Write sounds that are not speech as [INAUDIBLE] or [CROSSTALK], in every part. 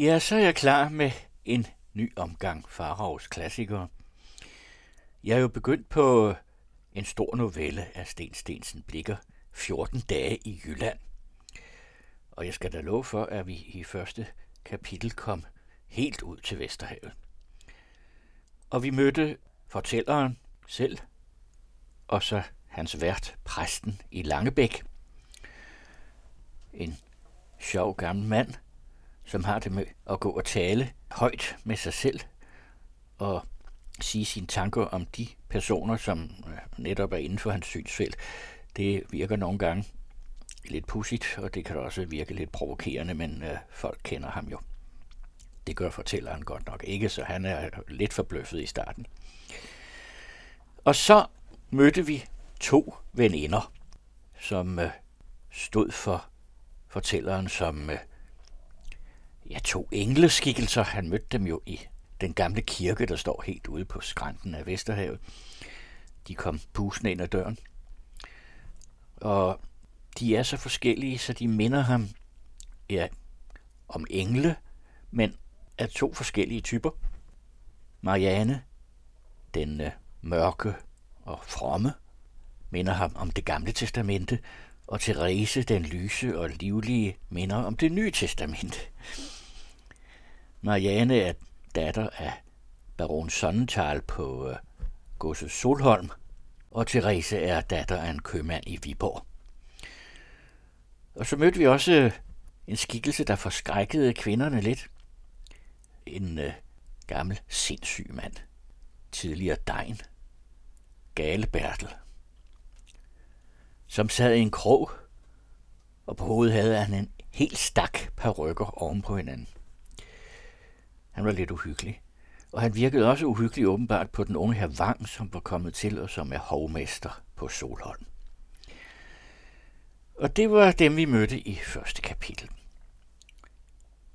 Ja, så er jeg klar med en ny omgang Faraos klassikere. Jeg er jo begyndt på en stor novelle af Sten Stensen Blikker, 14 dage i Jylland. Og jeg skal da love for, at vi i første kapitel kom helt ud til Vesterhavet. Og vi mødte fortælleren selv, og så hans vært, præsten i Langebæk. En sjov gammel mand, som har det med at gå og tale højt med sig selv og sige sine tanker om de personer, som øh, netop er inden for hans synsfelt. Det virker nogle gange lidt pudsigt, og det kan også virke lidt provokerende, men øh, folk kender ham jo. Det gør fortælleren godt nok ikke, så han er lidt forbløffet i starten. Og så mødte vi to veninder, som øh, stod for fortælleren som øh, ja, to engleskikkelser. Han mødte dem jo i den gamle kirke, der står helt ude på skrænten af Vesterhavet. De kom pusende ind ad døren. Og de er så forskellige, så de minder ham ja, om engle, men af to forskellige typer. Marianne, den øh, mørke og fromme, minder ham om det gamle testamente, og Therese, den lyse og livlige, minder om det nye testamente. Marianne er datter af baron Sonnenthal på øh, godset Solholm, og Therese er datter af en købmand i Viborg. Og så mødte vi også øh, en skikkelse, der forskrækkede kvinderne lidt. En øh, gammel sindssyg mand. Tidligere dejn. Gale Bertel. Som sad i en krog, og på hovedet havde han en helt stak par rykker oven på hinanden. Han var lidt uhyggelig. Og han virkede også uhyggelig åbenbart på den unge her Vang, som var kommet til og som er hovmester på Solholm. Og det var dem, vi mødte i første kapitel.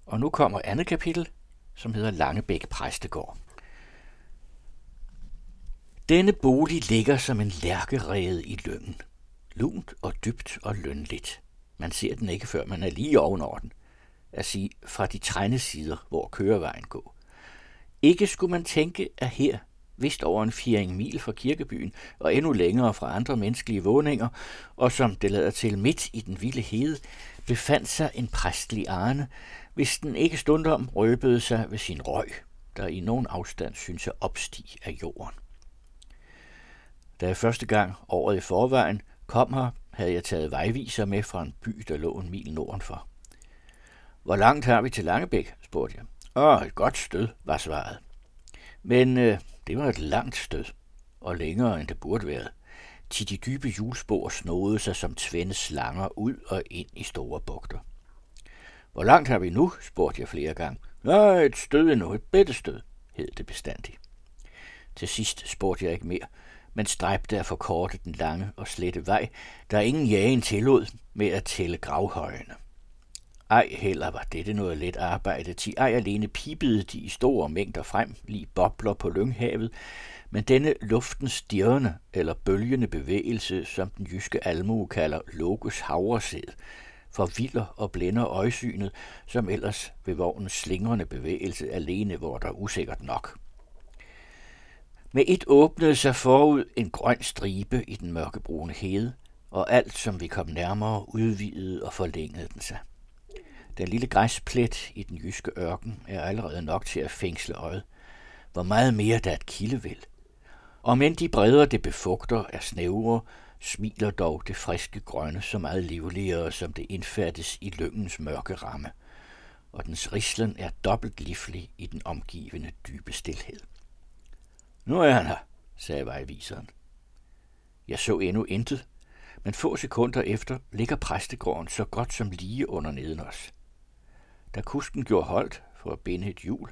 Og nu kommer andet kapitel, som hedder Langebæk Præstegård. Denne bolig ligger som en lærkerede i lyngen. Lunt og dybt og lønligt. Man ser den ikke, før man er lige ovenover den – at sige fra de trænde sider, hvor kørevejen går. Ikke skulle man tænke, at her, vist over en firing mil fra kirkebyen, og endnu længere fra andre menneskelige vågninger, og som det lader til midt i den vilde hede, befandt sig en præstlig arne, hvis den ikke stundom røbede sig ved sin røg, der i nogen afstand synes at opstige af jorden. Da jeg første gang året i forvejen kom her, havde jeg taget vejviser med fra en by, der lå en mil nordenfor. Hvor langt har vi til Langebæk, spurgte jeg. Åh, et godt stød, var svaret. Men øh, det var et langt stød, og længere end det burde være. Til de dybe hjulspor snåede sig som tvænde slanger ud og ind i store bugter. Hvor langt har vi nu, spurgte jeg flere gange. Nå, et stød endnu, et bitte stød, hed det bestandigt. Til sidst spurgte jeg ikke mere, men stræbte at forkorte den lange og slette vej, der ingen jagen tillod med at tælle gravhøjene. Ej heller var dette noget let arbejde, ti ej alene pipede de i store mængder frem, lige bobler på lynghavet, men denne luftens stirrende eller bølgende bevægelse, som den jyske almue kalder lokus havresæd, forvilder og blænder øjesynet, som ellers ved vognens slingrende bevægelse alene, hvor der usikkert nok. Med et åbnede sig forud en grøn stribe i den mørkebrune hede, og alt, som vi kom nærmere, udvidede og forlængede den sig. Den lille græsplet i den jyske ørken er allerede nok til at fængsle øjet. Hvor meget mere der et kildevæld. Om Og de bredder det befugter er snævre, smiler dog det friske grønne så meget livligere, som det indfattes i lyngens mørke ramme, og dens rislen er dobbelt livlig i den omgivende dybe stilhed. Nu er han her, sagde vejviseren. Jeg så endnu intet, men få sekunder efter ligger præstegården så godt som lige under neden os. Da kusken gjorde holdt for at binde et hjul,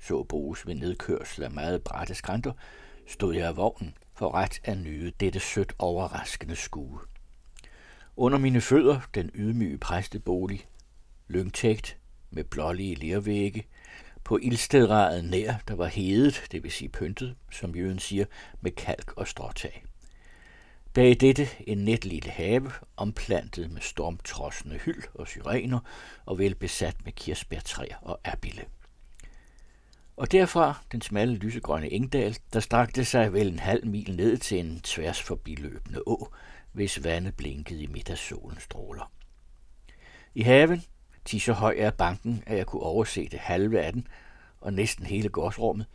så bruges ved nedkørsel af meget bratte skrænter, stod jeg af vognen for ret at nyde dette sødt overraskende skue. Under mine fødder den ydmyge præstebolig, lyngtægt med blålige lervægge, på ildstedraden nær, der var hedet, det vil sige pyntet, som jøden siger, med kalk og stråtag. Bag dette en net lille have, omplantet med stormtrossende hyld og syrener og vel besat med kirsebærtræer og abille. Og derfra den smalle lysegrønne engdal, der strakte sig vel en halv mil ned til en tværs forbiløbende å, hvis vandet blinkede i midt af solens stråler. I haven, til så høj er banken, at jeg kunne overse det halve af den, og næsten hele gårdsrummet,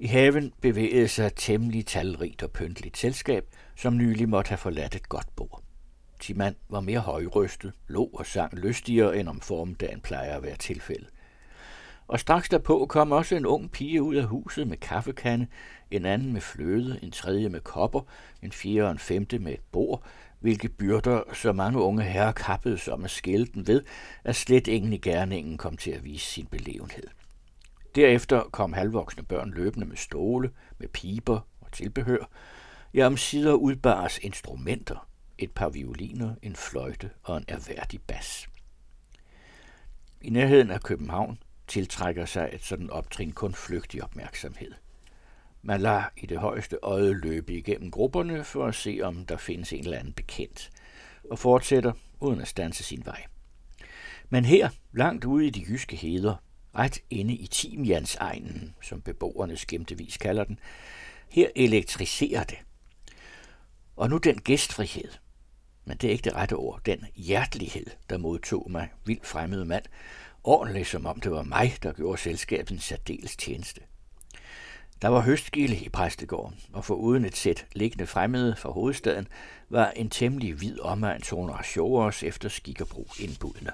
i haven bevægede sig temmelig talrigt og pyntligt selskab, som nylig måtte have forladt et godt bord. Timand var mere højrystet, lå og sang lystigere end om formdagen plejer at være tilfældet. Og straks derpå kom også en ung pige ud af huset med kaffekande, en anden med fløde, en tredje med kopper, en fjerde og en femte med et bord, hvilke byrder så mange unge herrer kappede som at skælde den ved, at slet ingen i gerningen kom til at vise sin belevenhed. Derefter kom halvvoksne børn løbende med stole, med piber og tilbehør. Ja, omsider udbares instrumenter, et par violiner, en fløjte og en erhverdig bas. I nærheden af København tiltrækker sig et sådan optrin kun flygtig opmærksomhed. Man lader i det højeste øje løbe igennem grupperne for at se, om der findes en eller anden bekendt, og fortsætter uden at stanse sin vej. Men her, langt ude i de jyske heder, ret inde i Timiansegnen, som beboerne skæmtevis kalder den, her elektriserer det. Og nu den gæstfrihed, men det er ikke det rette ord, den hjertelighed, der modtog mig, vild fremmede mand, ordentligt som om det var mig, der gjorde selskabet en særdeles tjeneste. Der var høstgilde i præstegården, og for uden et sæt liggende fremmede fra hovedstaden, var en temmelig hvid omegn toner sjovere efter skik og brug indbudene.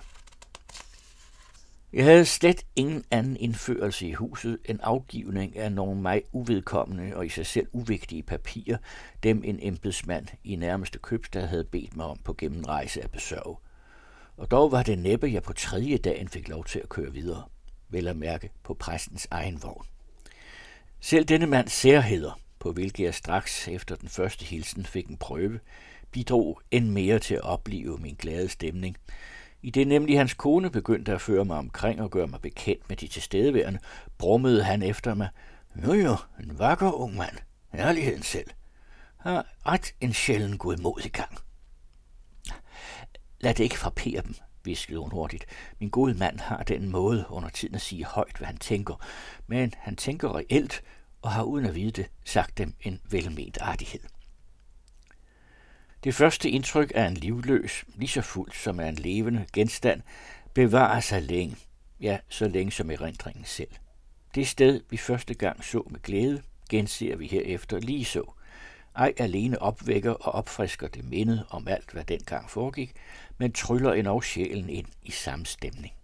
Jeg havde slet ingen anden indførelse i huset end afgivning af nogle mig uvedkommende og i sig selv uvigtige papirer, dem en embedsmand i nærmeste købstad havde bedt mig om på gennemrejse at besørge. Og dog var det næppe, jeg på tredje dagen fik lov til at køre videre, vel at mærke på præstens egen vogn. Selv denne mands særheder, på hvilke jeg straks efter den første hilsen fik en prøve, bidrog end mere til at opleve min glade stemning, i det nemlig hans kone begyndte at føre mig omkring og gøre mig bekendt med de tilstedeværende, brummede han efter mig. Jo jo, en vakker ung mand. Ærligheden selv. Har ret en sjælden i gang. Lad det ikke frappere dem, viskede hun hurtigt. Min gode mand har den måde under tiden at sige højt, hvad han tænker, men han tænker reelt og har uden at vide det sagt dem en velment artighed. Det første indtryk af en livløs, lige så fuld som af en levende genstand, bevarer sig længe, ja, så længe som erindringen selv. Det sted, vi første gang så med glæde, genser vi herefter lige så. Ej alene opvækker og opfrisker det mindet om alt, hvad dengang foregik, men tryller endnu sjælen ind i samme stemning.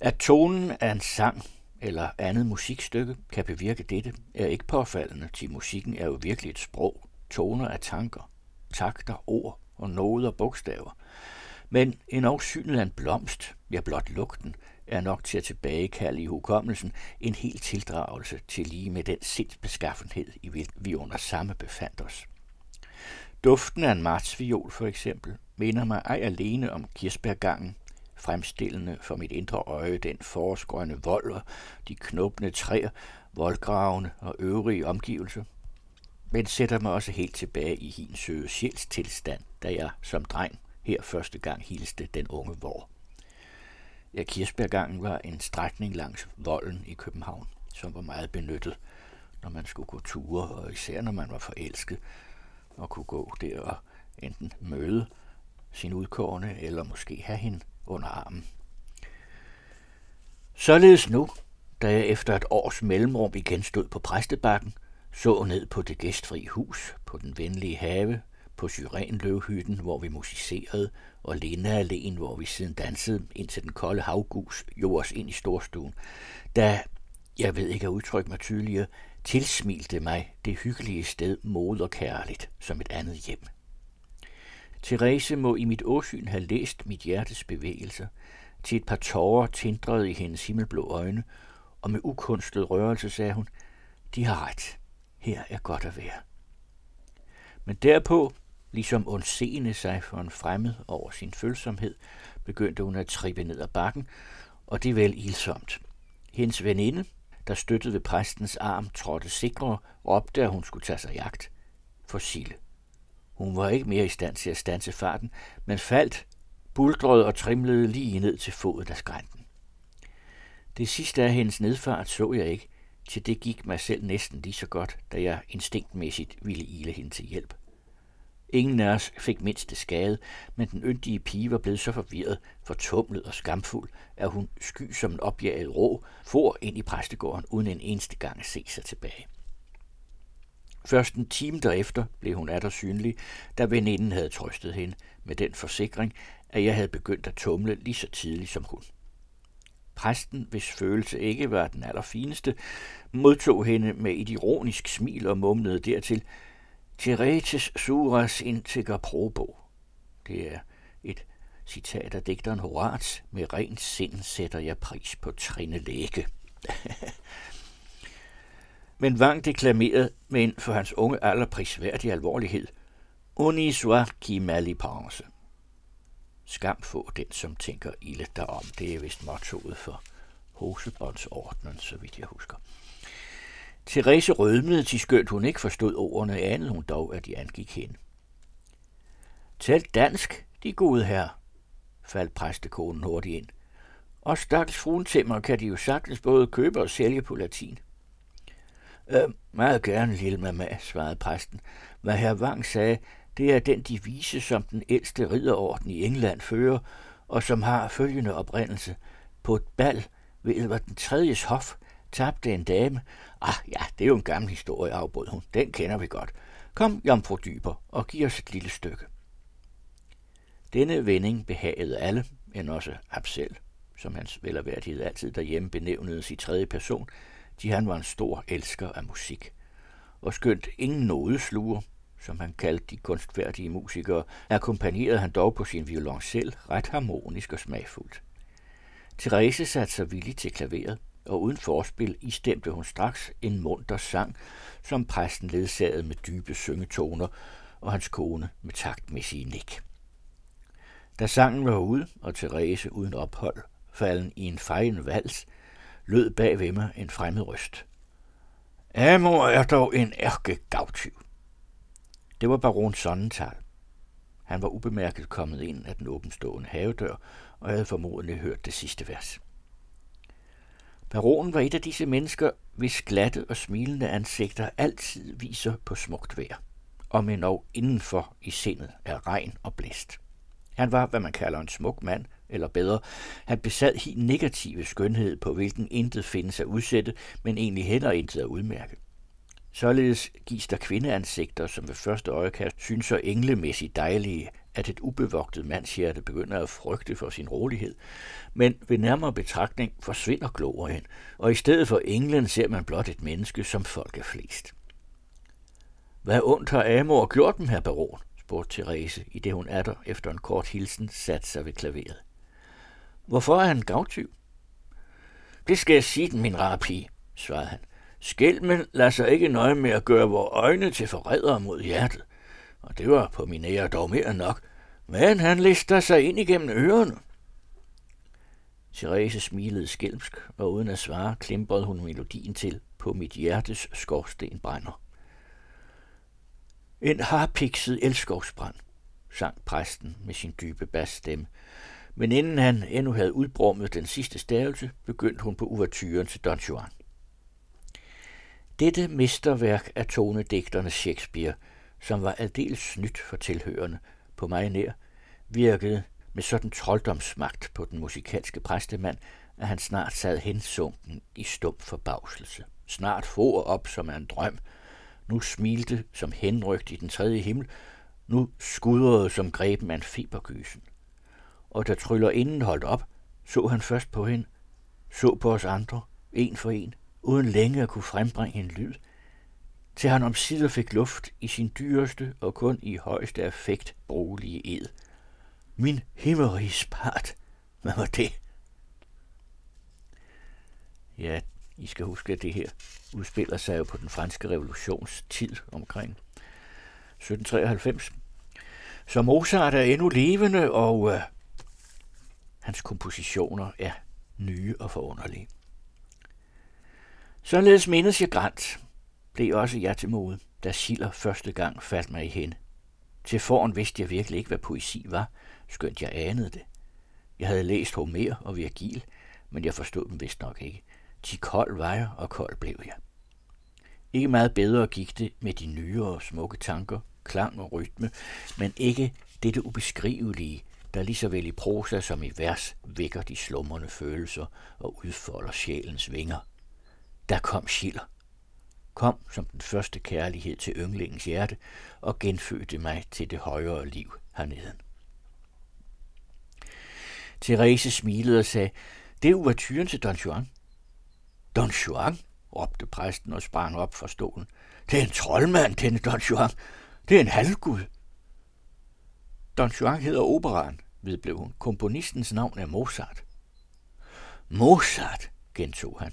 At tonen af en sang eller andet musikstykke kan bevirke dette, er ikke påfaldende, til musikken er jo virkelig et sprog, toner af tanker, takter, ord og noder bogstaver. Men en afsynet af en blomst, ja blot lugten, er nok til at tilbagekalde i hukommelsen en helt tildragelse til lige med den sindsbeskaffenhed, i hvilken vi under samme befandt os. Duften af en martsviol for eksempel minder mig ej alene om kirsbærgangen, fremstillende for mit indre øje den forårsgrønne vold og de knubne træer, voldgravene og øvrige omgivelser, men sætter mig også helt tilbage i hin søge sjæls tilstand, da jeg som dreng her første gang hilste den unge vor. Ja, Kirsberggangen var en strækning langs volden i København, som var meget benyttet, når man skulle gå ture, og især når man var forelsket, og kunne gå der og enten møde sin udkårende, eller måske have hende under armen. Således nu, da jeg efter et års mellemrum igen stod på præstebakken, så ned på det gæstfri hus, på den venlige have, på syrenløvhytten, hvor vi musicerede, og Lena hvor vi siden dansede, indtil den kolde havgus gjorde os ind i storstuen, da, jeg ved ikke at udtrykke mig tydeligere, tilsmilte mig det hyggelige sted moderkærligt som et andet hjem. Therese må i mit åsyn have læst mit hjertes bevægelser, til et par tårer tindrede i hendes himmelblå øjne, og med ukunstet rørelse sagde hun, de har ret. Her er godt at være. Men derpå, ligesom undseende sig for en fremmed over sin følsomhed, begyndte hun at trippe ned ad bakken, og det vel ilsomt. Hendes veninde, der støttede ved præstens arm, trådte sikrere, råbte, at hun skulle tage sig jagt. For Sille. Hun var ikke mere i stand til at stanse farten, men faldt, buldrede og trimlede lige ned til fodet af skrænten. Det sidste af hendes nedfart så jeg ikke, til det gik mig selv næsten lige så godt, da jeg instinktmæssigt ville ile hende til hjælp. Ingen af os fik mindste skade, men den yndige pige var blevet så forvirret, fortumlet og skamfuld, at hun sky som en opjaget rå for ind i præstegården uden en eneste gang at se sig tilbage. Først en time derefter blev hun atter synlig, da veninden havde trøstet hende med den forsikring, at jeg havde begyndt at tumle lige så tidligt som hun. Præsten, hvis følelse ikke var den allerfineste, modtog hende med et ironisk smil og mumlede dertil, Teretes suras integer probo. Det er et citat af digteren Horats. Med rent sind sætter jeg pris på trine læge. [LAUGHS] Men Wang deklamerede med en for hans unge alder prisværdig alvorlighed. Uni qui mali pense. Skam få den, som tænker ilde derom. Det er vist mottoet for Hosebåndsordnen, så vidt jeg husker. Therese rødmede til skønt hun ikke forstod ordene, anede hun dog, at de angik hende. Tal dansk, de gode her, faldt præstekonen hurtigt ind. Og stakkels fruentimmer kan de jo sagtens både købe og sælge på latin. Øh, meget gerne, lille mamma, svarede præsten. Hvad herr Wang sagde, det er den devise, som den ældste ridderorden i England fører, og som har følgende oprindelse. På et bal ved Edvard den tredje hof tabte en dame. Ah ja, det er jo en gammel historie, afbrød hun. Den kender vi godt. Kom, jomfru Dyber, og giv os et lille stykke. Denne vending behagede alle, end også Absel, som hans velerværdighed altid derhjemme benævnede i tredje person, de han var en stor elsker af musik. Og skønt ingen nådesluger, som han kaldte de kunstfærdige musikere, akkompagnerede han dog på sin violoncel ret harmonisk og smagfuldt. Therese satte sig villigt til klaveret, og uden forspil istemte hun straks en munter sang, som præsten ledsagede med dybe syngetoner, og hans kone med taktmæssige nik. Da sangen var ude, og Therese uden ophold, falden i en fejende vals, lød bag ved mig en fremmed røst. Amor er dog en ærke gavtyv. Det var baron Sonnenthal. Han var ubemærket kommet ind af den åbenstående havedør og havde formodentlig hørt det sidste vers. Baronen var et af disse mennesker, hvis glatte og smilende ansigter altid viser på smukt vejr, og med indenfor i sindet er regn og blæst. Han var, hvad man kalder en smuk mand, eller bedre, han besad helt negative skønhed, på hvilken intet findes at udsætte, men egentlig heller intet at udmærke. Således gives der kvindeansigter, som ved første øjekast synes så englemæssigt dejlige, at et ubevogtet mandshjerte begynder at frygte for sin rolighed. Men ved nærmere betragtning forsvinder glorien, og i stedet for englen ser man blot et menneske, som folk er flest. Hvad ondt har Amor gjort dem, her baron? spurgte Therese, i det hun er efter en kort hilsen satte sig ved klaveret. Hvorfor er han gavtyv? Det skal jeg sige den, min rare pige, svarede han. Skælmen lader sig ikke nøje med at gøre vores øjne til forrædere mod hjertet. Og det var på min ære dog mere nok. Men han lister sig ind igennem ørerne. Therese smilede skælmsk, og uden at svare, klimprede hun melodien til på mit hjertes skorsten brænder. En harpikset elskovsbrand, sang præsten med sin dybe basstemme. Men inden han endnu havde udbrummet den sidste stavelse, begyndte hun på uvertyren til Don Juan. Dette mesterværk af tonedigterne Shakespeare, som var aldeles snydt for tilhørende på mig nær, virkede med sådan trolddomsmagt på den musikalske præstemand, at han snart sad hensunken i stum forbavselse. Snart for op som en drøm. Nu smilte som henrygt i den tredje himmel. Nu skudrede som greben af en febergysen. Og da tryller inden holdt op, så han først på hende, så på os andre, en for en, uden længe at kunne frembringe en lyd, til han omsider fik luft i sin dyreste og kun i højeste effekt brugelige ed. Min himmerige part, hvad var det? Ja, I skal huske, at det her udspiller sig jo på den franske revolutions tid omkring 1793. Så Mozart er endnu levende, og øh, hans kompositioner er nye og forunderlige. Således mindes jeg Grant, blev også jeg til mode, da Schiller første gang faldt mig i hende. Til foran vidste jeg virkelig ikke, hvad poesi var, skønt jeg anede det. Jeg havde læst Homer og Virgil, men jeg forstod dem vist nok ikke. Til kold var jeg, og kold blev jeg. Ikke meget bedre gik det med de nyere og smukke tanker, klang og rytme, men ikke dette ubeskrivelige, der lige så vel i prosa som i vers vækker de slumrende følelser og udfolder sjælens vinger. Der kom Schiller. Kom som den første kærlighed til ynglingens hjerte og genfødte mig til det højere liv hernede. Therese smilede og sagde, det er uvertyren til Don Juan. Don Juan, råbte præsten og sprang op fra stolen. Det er en troldmand, denne Don Juan. Det er en halvgud. Don Juan hedder operan, vedblev hun. Komponistens navn er Mozart. Mozart, gentog han.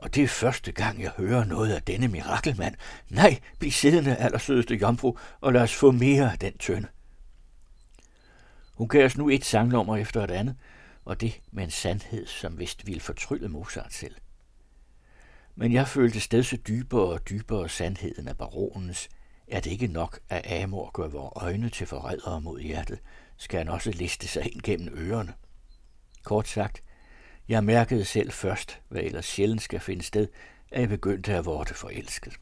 Og det er første gang, jeg hører noget af denne mirakelmand. Nej, bliv siddende, allersødeste jomfru, og lad os få mere af den tønde. Hun gav os nu et sangnummer efter et andet, og det med en sandhed, som vist ville fortrylle Mozart selv. Men jeg følte sted så dybere og dybere sandheden af baronens, er det ikke nok, at Amor gør vores øjne til forrædere mod hjertet, skal han også liste sig ind gennem ørerne. Kort sagt, jeg mærkede selv først, hvad ellers sjældent skal finde sted, at jeg begyndte at vorte forelsket.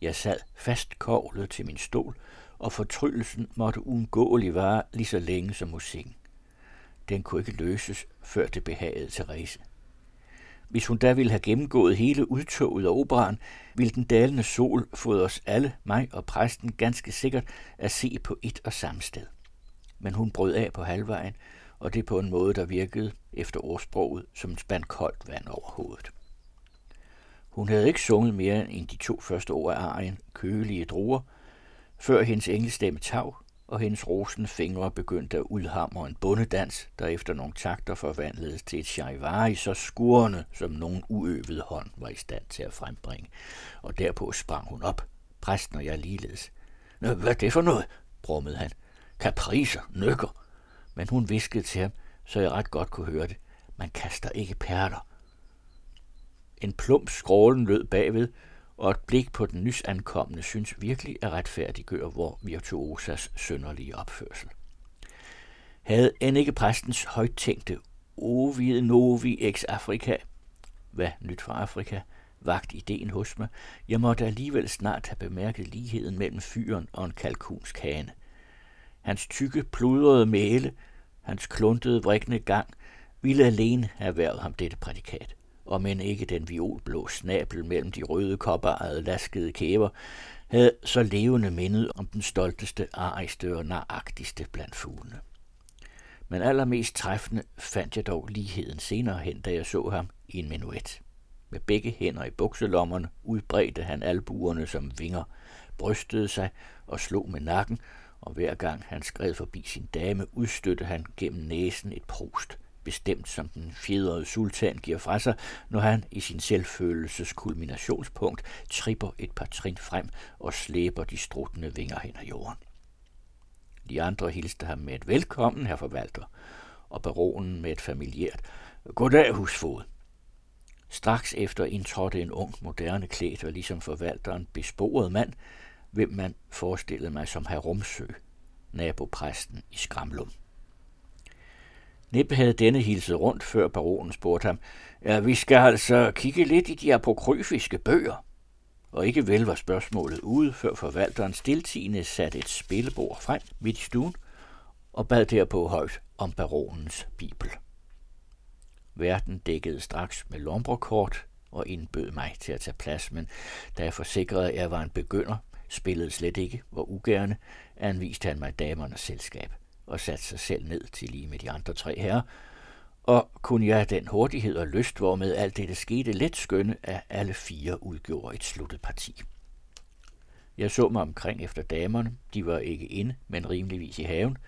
Jeg sad fast kovlet til min stol, og fortryllelsen måtte uundgåeligt vare lige så længe som musikken. Den kunne ikke løses, før det behagede Therese. Hvis hun da ville have gennemgået hele udtoget af operan, ville den dalende sol få os alle, mig og præsten, ganske sikkert at se på et og samme sted. Men hun brød af på halvvejen, og det på en måde, der virkede efter ordsproget som en spand koldt vand over hovedet. Hun havde ikke sunget mere end de to første ord af arien, kølige druer, før hendes engelstemme tav, og hendes rosende fingre begyndte at udhamre en bundedans, der efter nogle takter forvandledes til et charivari så skurende, som nogen uøvet hånd var i stand til at frembringe. Og derpå sprang hun op. Præsten og jeg ligeledes. Nå, hvad er det for noget? brummede han. Kapriser, nykker. Men hun viskede til ham, så jeg ret godt kunne høre det. Man kaster ikke perler. En plump skrålen lød bagved, og et blik på den nysankomne synes virkelig at retfærdiggøre vor virtuosas sønderlige opførsel. Havde end ikke præstens højtænkte Ovid Novi ex Africa, hvad nyt fra Afrika, vagt ideen hos mig, jeg måtte alligevel snart have bemærket ligheden mellem fyren og en kalkunskane. Hans tykke, pludrede mæle, hans kluntede, vrikkende gang, ville alene have været ham dette prædikat og men ikke den violblå snabel mellem de røde kopperede laskede kæber, havde så levende mindet om den stolteste, arigste og naragtigste blandt fuglene. Men allermest træffende fandt jeg dog ligheden senere hen, da jeg så ham i en menuet. Med begge hænder i bukselommerne udbredte han albuerne som vinger, brystede sig og slog med nakken, og hver gang han skred forbi sin dame, udstødte han gennem næsen et prost – bestemt som den fjedrede sultan giver fra sig, når han i sin selvfølelses kulminationspunkt tripper et par trin frem og slæber de struttende vinger hen ad jorden. De andre hilste ham med et velkommen, herr forvalter, og baronen med et familiært Goddag, husfod. Straks efter indtrådte en ung, moderne klædt og ligesom forvalteren besporet mand, hvem man forestillede mig som herr Rumsø, nabopræsten i Skramlum. Nippe havde denne hilset rundt, før baronen spurgte ham, ja, vi skal altså kigge lidt i de apokryfiske bøger. Og ikke vel var spørgsmålet ude, før forvalteren stiltigende satte et spillebord frem midt i stuen og bad derpå højt om baronens bibel. Verden dækkede straks med lombrokort og indbød mig til at tage plads, men da jeg forsikrede, at jeg var en begynder, spillede slet ikke, hvor ugerne, anviste han mig damernes selskab og satte sig selv ned til lige med de andre tre herrer, og kunne jeg den hurtighed og lyst, hvormed alt dette skete, let skønne, at alle fire udgjorde et sluttet parti. Jeg så mig omkring efter damerne. De var ikke inde, men rimeligvis i haven.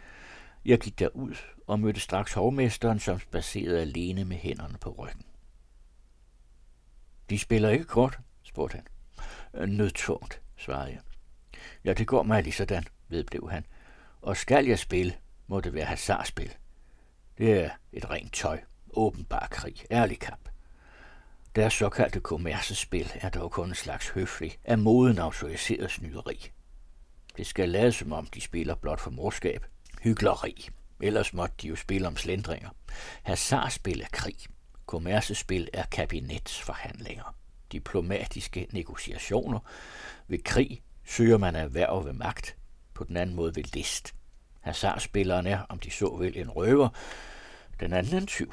Jeg gik derud og mødte straks hovmesteren, som spacerede alene med hænderne på ryggen. De spiller ikke kort, spurgte han. Nødtungt, svarede jeg. Ja, det går mig lige sådan, vedblev han. Og skal jeg spille, må det være hasardspil. Det er et rent tøj, åbenbar krig, ærlig kamp. Deres såkaldte kommercespil er dog kun en slags høflig, af moden autoriseret snyderi. Det skal lade som om, de spiller blot for morskab. Hyggeleri. Ellers måtte de jo spille om slendringer. Hasardspil er krig. Kommercespil er kabinetsforhandlinger. Diplomatiske negociationer. Ved krig søger man erhverv ved magt. På den anden måde ved list. Hazardspilleren er, om de så vil, en røver. Den anden en tyv.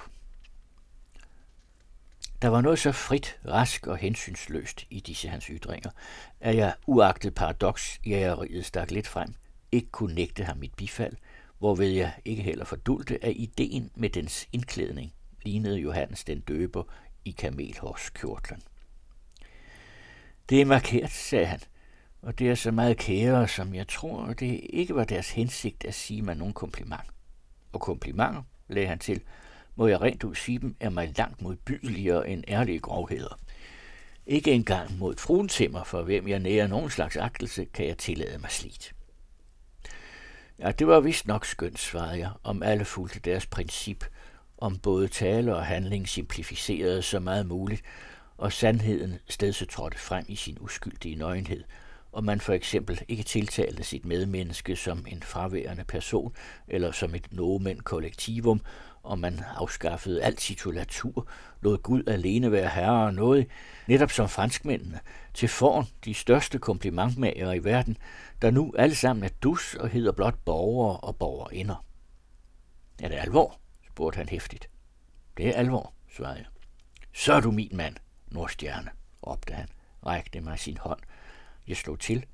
Der var noget så frit, rask og hensynsløst i disse hans ytringer, at jeg, uagtet paradoks, jægeriet stak lidt frem, ikke kunne nægte ham mit bifald, hvorved jeg ikke heller fordulte, at ideen med dens indklædning lignede Johannes den døber i kamelhårskjortlen. Det er markeret, sagde han, og det er så meget kære, som jeg tror, det ikke var deres hensigt at sige mig nogen kompliment. Og komplimenter, lagde han til, må jeg rent ud sige dem, er mig langt modbydeligere end ærlige grovheder. Ikke engang mod fruentimmer, for hvem jeg nærer nogen slags agtelse, kan jeg tillade mig slidt. Ja, det var vist nok skønt, svarede jeg, om alle fulgte deres princip, om både tale og handling simplificerede så meget muligt, og sandheden stedse trådte frem i sin uskyldige nøgenhed, og man for eksempel ikke tiltalte sit medmenneske som en fraværende person eller som et nomen kollektivum, og man afskaffede al titulatur, lod Gud alene være herre og noget, netop som franskmændene, til foran de største komplimentmager i verden, der nu alle sammen er dus og hedder blot borgere og borgerinder. Er det alvor? spurgte han hæftigt. Det er alvor, svarede jeg. Så er du min mand, Nordstjerne, råbte han, rækte mig sin hånd. Jeg slog til.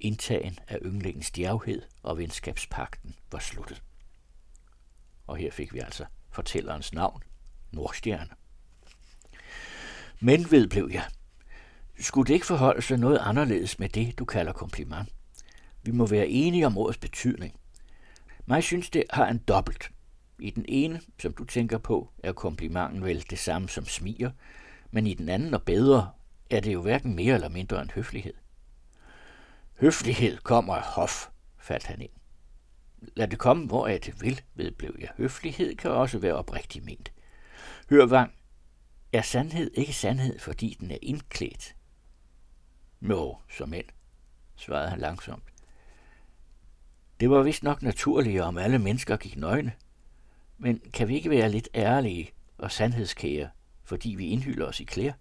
Indtagen af ynglingens djærvhed og venskabspakten var sluttet. Og her fik vi altså fortællerens navn, Nordstjerne. Men ved blev jeg. Skulle det ikke forholde sig noget anderledes med det, du kalder kompliment? Vi må være enige om ordets betydning. Mig synes, det har en dobbelt. I den ene, som du tænker på, er komplimenten vel det samme som smiger, men i den anden og bedre er det jo hverken mere eller mindre end høflighed. Høflighed kommer af hof, faldt han ind. Lad det komme, hvor jeg det vil, vedblev jeg. Høflighed kan også være oprigtig ment. Hør, Vang, er sandhed ikke sandhed, fordi den er indklædt? Nå, som end, svarede han langsomt. Det var vist nok naturligt, om alle mennesker gik nøgne. Men kan vi ikke være lidt ærlige og sandhedskære, fordi vi indhylder os i klæder?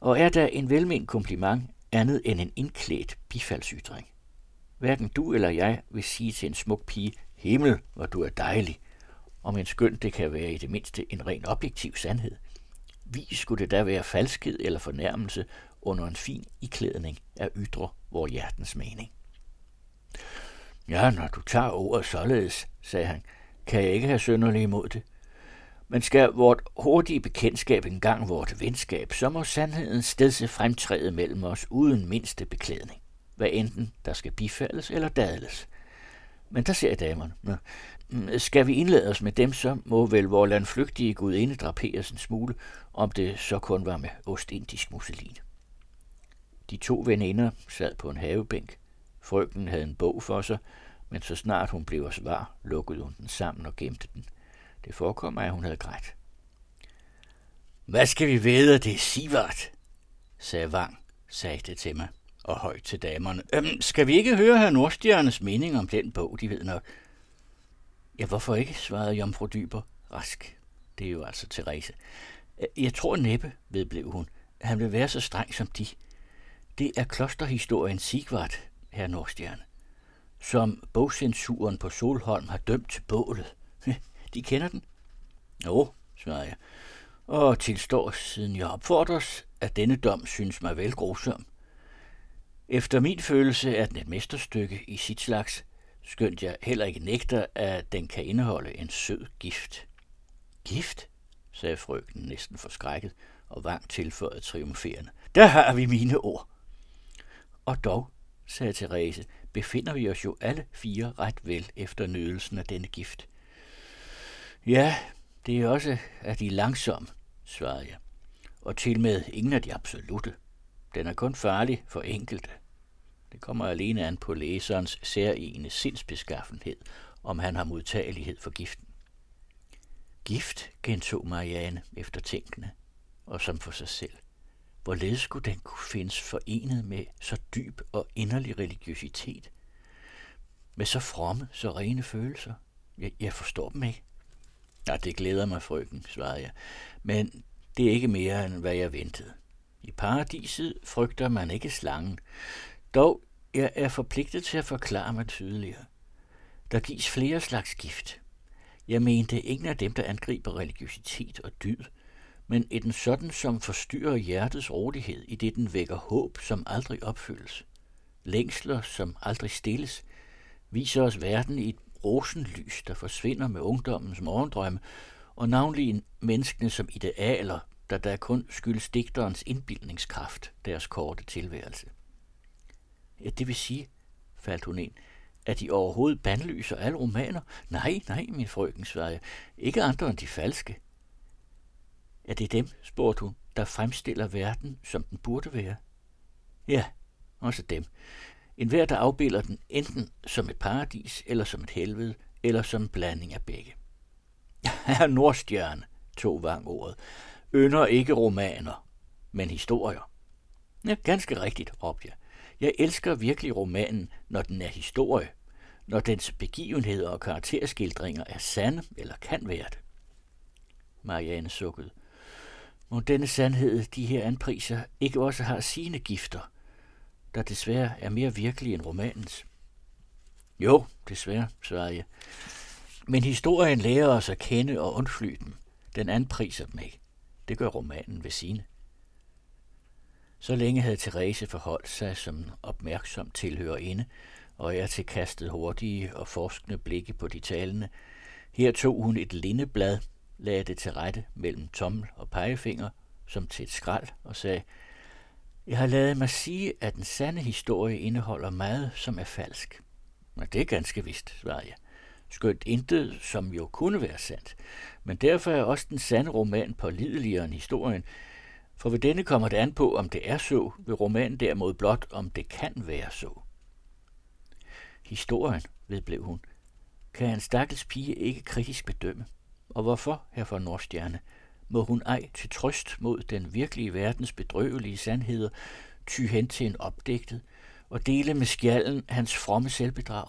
Og er der en velment kompliment andet end en indklædt bifaldsytring? Hverken du eller jeg vil sige til en smuk pige, himmel, hvor du er dejlig, om en skøn det kan være i det mindste en ren objektiv sandhed. Vi skulle det da være falskhed eller fornærmelse under en fin iklædning af ydre vor hjertens mening. Ja, når du tager ordet således, sagde han, kan jeg ikke have sønderlig imod det. Men skal vort hurtige bekendtskab engang vort venskab, så må sandheden stedse fremtræde mellem os uden mindste beklædning hvad enten der skal bifaldes eller dadles. Men der ser damerne. Mm, skal vi indlade os med dem, så må vel vor landflygtige gudinde draperes en smule, om det så kun var med ostindisk musselin. De to veninder sad på en havebænk. Frøken havde en bog for sig, men så snart hun blev svar, lukkede hun den sammen og gemte den. Det forekommer, at hun havde grædt. Hvad skal vi vide, det er Sivert, sagde Vang, sagde det til mig og højt til damerne. Øhm, skal vi ikke høre herr Nordstjernes mening om den bog, de ved nok? Ja, hvorfor ikke, svarede Jomfru Dyber. Rask. Det er jo altså Therese. Øh, jeg tror næppe, vedblev hun. Han vil være så streng som de. Det er klosterhistorien Sigvart, herr Nordstjerne, som bogcensuren på Solholm har dømt til bålet. De kender den? Jo, svarede jeg, og tilstår, siden jeg opfordres, at denne dom synes mig vel grusom. Efter min følelse er den et mesterstykke i sit slags, skønt jeg heller ikke nægter, at den kan indeholde en sød gift. Gift? sagde frøken næsten forskrækket og Vang tilføjet triumferende. Der har vi mine ord. Og dog, sagde Therese, befinder vi os jo alle fire ret vel efter nydelsen af denne gift. Ja, det er også at de langsomme, svarede jeg, og til med ingen af de absolute. Den er kun farlig for enkelte. Det kommer alene an på læserens særlige sindsbeskaffenhed, om han har modtagelighed for giften. Gift, gentog Marianne efter tænkende, og som for sig selv. Hvorledes skulle den kunne findes forenet med så dyb og inderlig religiøsitet? Med så fromme, så rene følelser? Jeg, jeg forstår dem ikke. Ja, det glæder mig, frøken, svarede jeg. Men det er ikke mere, end hvad jeg ventede. I paradiset frygter man ikke slangen. Dog, jeg er forpligtet til at forklare mig tydeligere. Der gives flere slags gift. Jeg mente ingen af dem, der angriber religiøsitet og dyd, men et sådan, som forstyrrer hjertets rolighed, i det den vækker håb, som aldrig opfyldes. Længsler, som aldrig stilles, viser os verden i et rosenlys, der forsvinder med ungdommens morgendrømme, og navnlig menneskene som idealer, der der kun skyldes digterens indbildningskraft, deres korte tilværelse. Ja, det vil sige, faldt hun ind, at de overhovedet bandlyser alle romaner? Nej, nej, min frøken, svarede jeg. Ikke andre end de falske. Er det dem, spurgte hun, der fremstiller verden, som den burde være? Ja, også dem. En hver, der afbilder den enten som et paradis, eller som et helvede, eller som en blanding af begge. [LAUGHS] Herre Nordstjerne, tog Vang ordet, ynder ikke romaner, men historier. Ja, ganske rigtigt, råbte jeg. Jeg elsker virkelig romanen, når den er historie, når dens begivenheder og karakterskildringer er sande eller kan være det. Marianne sukkede. Må denne sandhed, de her anpriser, ikke også har sine gifter, der desværre er mere virkelig end romanens? Jo, desværre, svarede jeg. Men historien lærer os at kende og undfly den. Den anpriser den ikke. Det gør romanen ved sine. Så længe havde Therese forholdt sig som opmærksom tilhørerinde, og jeg til kastet hurtige og forskende blikke på de talende. Her tog hun et lindeblad, lagde det til rette mellem tommel og pegefinger, som til et skrald, og sagde, jeg har lavet mig sige, at den sande historie indeholder meget, som er falsk. Men det er ganske vist, svarede jeg. Skønt intet, som jo kunne være sandt. Men derfor er også den sande roman pålideligere end historien, for ved denne kommer det an på, om det er så, ved romanen derimod blot, om det kan være så. Historien, vedblev hun, kan en stakkels pige ikke kritisk bedømme. Og hvorfor, her for Nordstjerne, må hun ej til trøst mod den virkelige verdens bedrøvelige sandheder ty hen til en opdigtet og dele med skjallen hans fromme selvbedrag?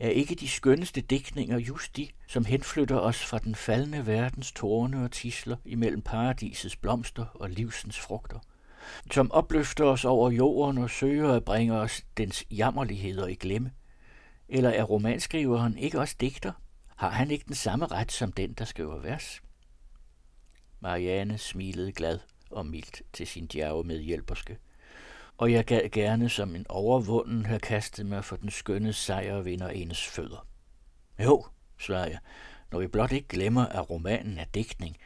Er ikke de skønneste dækninger just de, som henflytter os fra den faldende verdens tårne og tisler imellem paradisets blomster og livsens frugter? Som opløfter os over jorden og søger at bringe os dens jammerligheder i glemme? Eller er romanskriveren ikke også digter? Har han ikke den samme ret som den, der skriver vers? Marianne smilede glad og mildt til sin djerve medhjælperske og jeg gad gerne som en overvunden have kastet mig for den skønne sejrvinderens fødder. Jo, svarede jeg, når vi blot ikke glemmer, at romanen er digtning,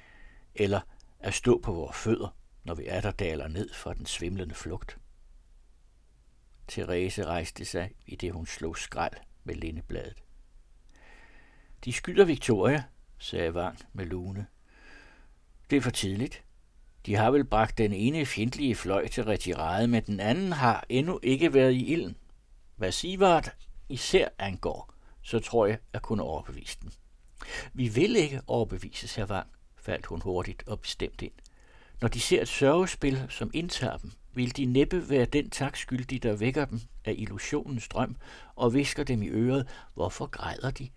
eller at stå på vores fødder, når vi er der daler ned fra den svimlende flugt. Therese rejste sig, i det hun slog skrald med lindebladet. De skylder Victoria, sagde Vang med lune. Det er for tidligt. De har vel bragt den ene fjendtlige fløj til retirade, men den anden har endnu ikke været i ilden. Hvad Sivart især angår, så tror jeg at kunne overbevise den. Vi vil ikke overbevise herr Vang, faldt hun hurtigt og bestemt ind. Når de ser et sørgespil, som indtager dem, vil de næppe være den tak skyldig, der vækker dem af illusionens drøm og visker dem i øret, hvorfor græder de?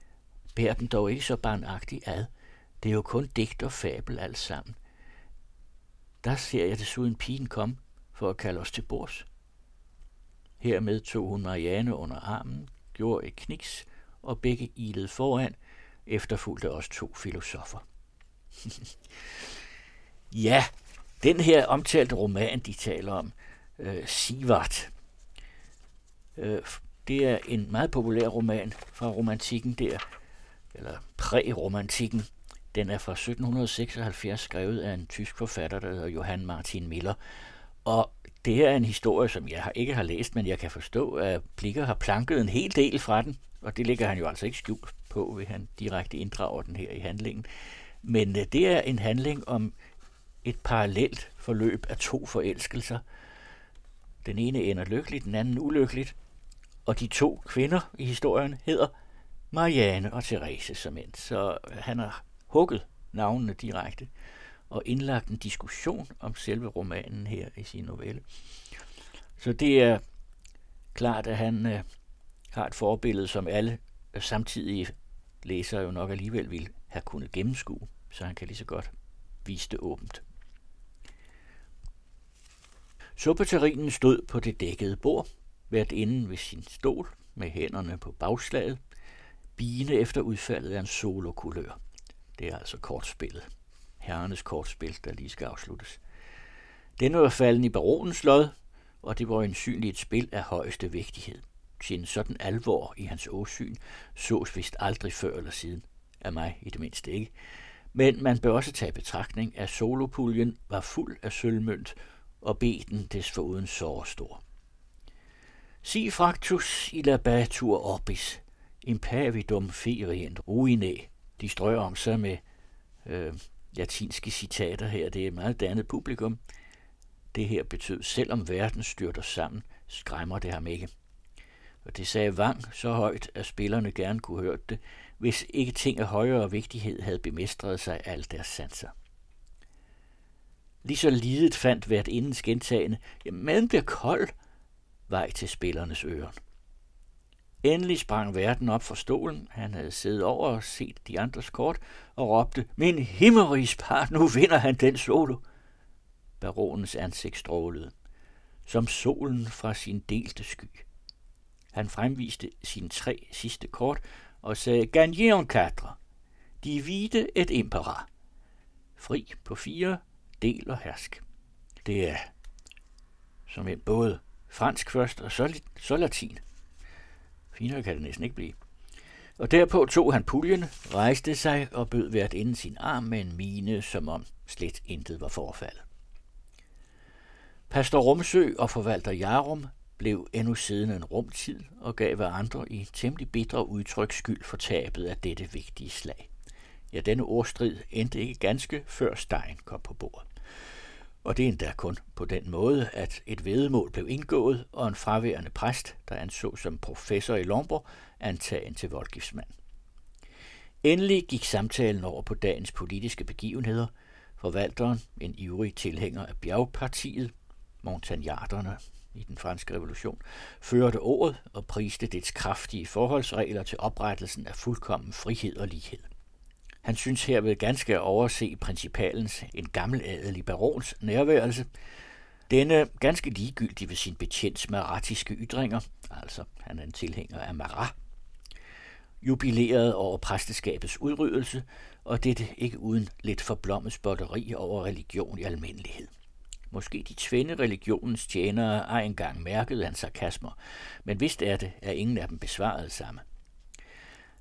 Bær dem dog ikke så barnagtigt ad. Det er jo kun digt og fabel alt sammen. Der ser jeg desuden pigen komme for at kalde os til bords. Hermed tog hun Marianne under armen, gjorde et kniks, og begge ilede foran, efterfulgte os to filosofer. [LAUGHS] ja, den her omtalte roman, de taler om, øh, Sivart, øh, det er en meget populær roman fra romantikken der, eller præromantikken, den er fra 1776, skrevet af en tysk forfatter, der hedder Johann Martin Miller. Og det er en historie, som jeg ikke har læst, men jeg kan forstå, at Plikker har planket en hel del fra den, og det ligger han jo altså ikke skjult på, ved han direkte inddrager den her i handlingen. Men øh, det er en handling om et parallelt forløb af to forelskelser. Den ene ender lykkeligt, den anden ulykkeligt, og de to kvinder i historien hedder Marianne og Therese som end. Så han har hugget navnene direkte. og indlagt en diskussion om selve romanen her i sin novelle. Så det er klart, at han øh, har et forbillede, som alle samtidige læsere jo nok alligevel vil have kunnet gennemskue, så han kan lige så godt vise det åbent. Suppeterinen stod på det dækkede bord, hvert inden ved sin stol med hænderne på bagslaget, bine efter udfaldet af en solokulør. Det er altså kortspillet. Herrenes kortspil, der lige skal afsluttes. Denne var falden i baronens lod, og det var ensynligt et spil af højeste vigtighed. Sin sådan alvor i hans åsyn sås vist aldrig før eller siden. Af mig i det mindste ikke. Men man bør også tage betragtning, at solopuljen var fuld af sølvmønt, og beden desforuden så stor. Si fractus illabatur orbis, impavidum ferient ruinae, de strøger om sig med øh, latinske citater her. Det er et meget dannet publikum. Det her betød, selvom verden styrter sammen, skræmmer det ham ikke. Og det sagde Wang så højt, at spillerne gerne kunne høre det, hvis ikke ting af højere vigtighed havde bemestret sig alle deres sanser. Lige så lidet fandt hvert indens gentagende, jamen maden bliver kold, vej til spillernes ører. Endelig sprang verden op for stolen. Han havde siddet over og set de andres kort og råbte, Min himmelrigspart, nu vinder han den solo. Baronens ansigt strålede, som solen fra sin delte sky. Han fremviste sine tre sidste kort og sagde, Gagné en quatre. Divide et impera. Fri på fire, del og hersk. Det er som en både fransk først og så, så latin. Finere kan det næsten ikke blive. Og derpå tog han puljen, rejste sig og bød hvert inden sin arm med en mine, som om slet intet var forfaldet. Pastor Rumsø og forvalter Jarum blev endnu siden en rumtid og gav hver andre i temmelig bitre udtryk skyld for tabet af dette vigtige slag. Ja, denne ordstrid endte ikke ganske før Stein kom på bordet. Og det endda kun på den måde, at et vedemål blev indgået, og en fraværende præst, der anså som professor i Lomborg, antagen til voldgiftsmand. Endelig gik samtalen over på dagens politiske begivenheder. Forvalteren, en ivrig tilhænger af bjergpartiet, montagnarderne i den franske revolution, førte ordet og priste dets kraftige forholdsregler til oprettelsen af fuldkommen frihed og lighed. Han synes herved ganske at overse principalens, en gammel adelig barons, nærværelse. Denne ganske ligegyldig ved sin betjents maratiske ytringer, altså han er en tilhænger af Marat, jubilerede over præsteskabets udryddelse, og dette ikke uden lidt forblommet spotteri over religion i almindelighed. Måske de tvinde religionens tjenere har engang mærket hans sarkasmer, men vist er det, at ingen af dem besvarede samme.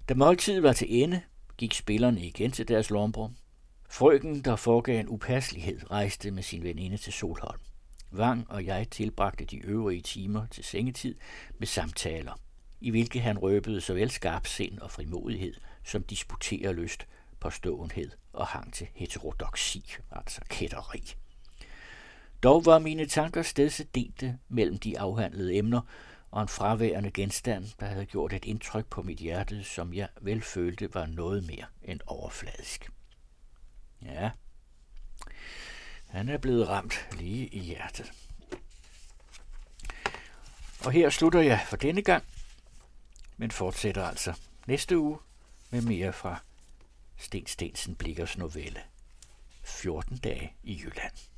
Da måltidet var til ende, gik spillerne igen til deres lomper. Frøken, der foregav en upasselighed, rejste med sin veninde til Solholm. Vang og jeg tilbragte de øvrige timer til sengetid med samtaler, i hvilke han røbede såvel sind og frimodighed som disputerelyst, påståenhed og hang til heterodoxi, altså kætteri. Dog var mine tanker stedse mellem de afhandlede emner, og en fraværende genstand, der havde gjort et indtryk på mit hjerte, som jeg vel følte var noget mere end overfladisk. Ja, han er blevet ramt lige i hjertet. Og her slutter jeg for denne gang, men fortsætter altså næste uge med mere fra Sten Stensen Blikkers novelle 14 dage i Jylland.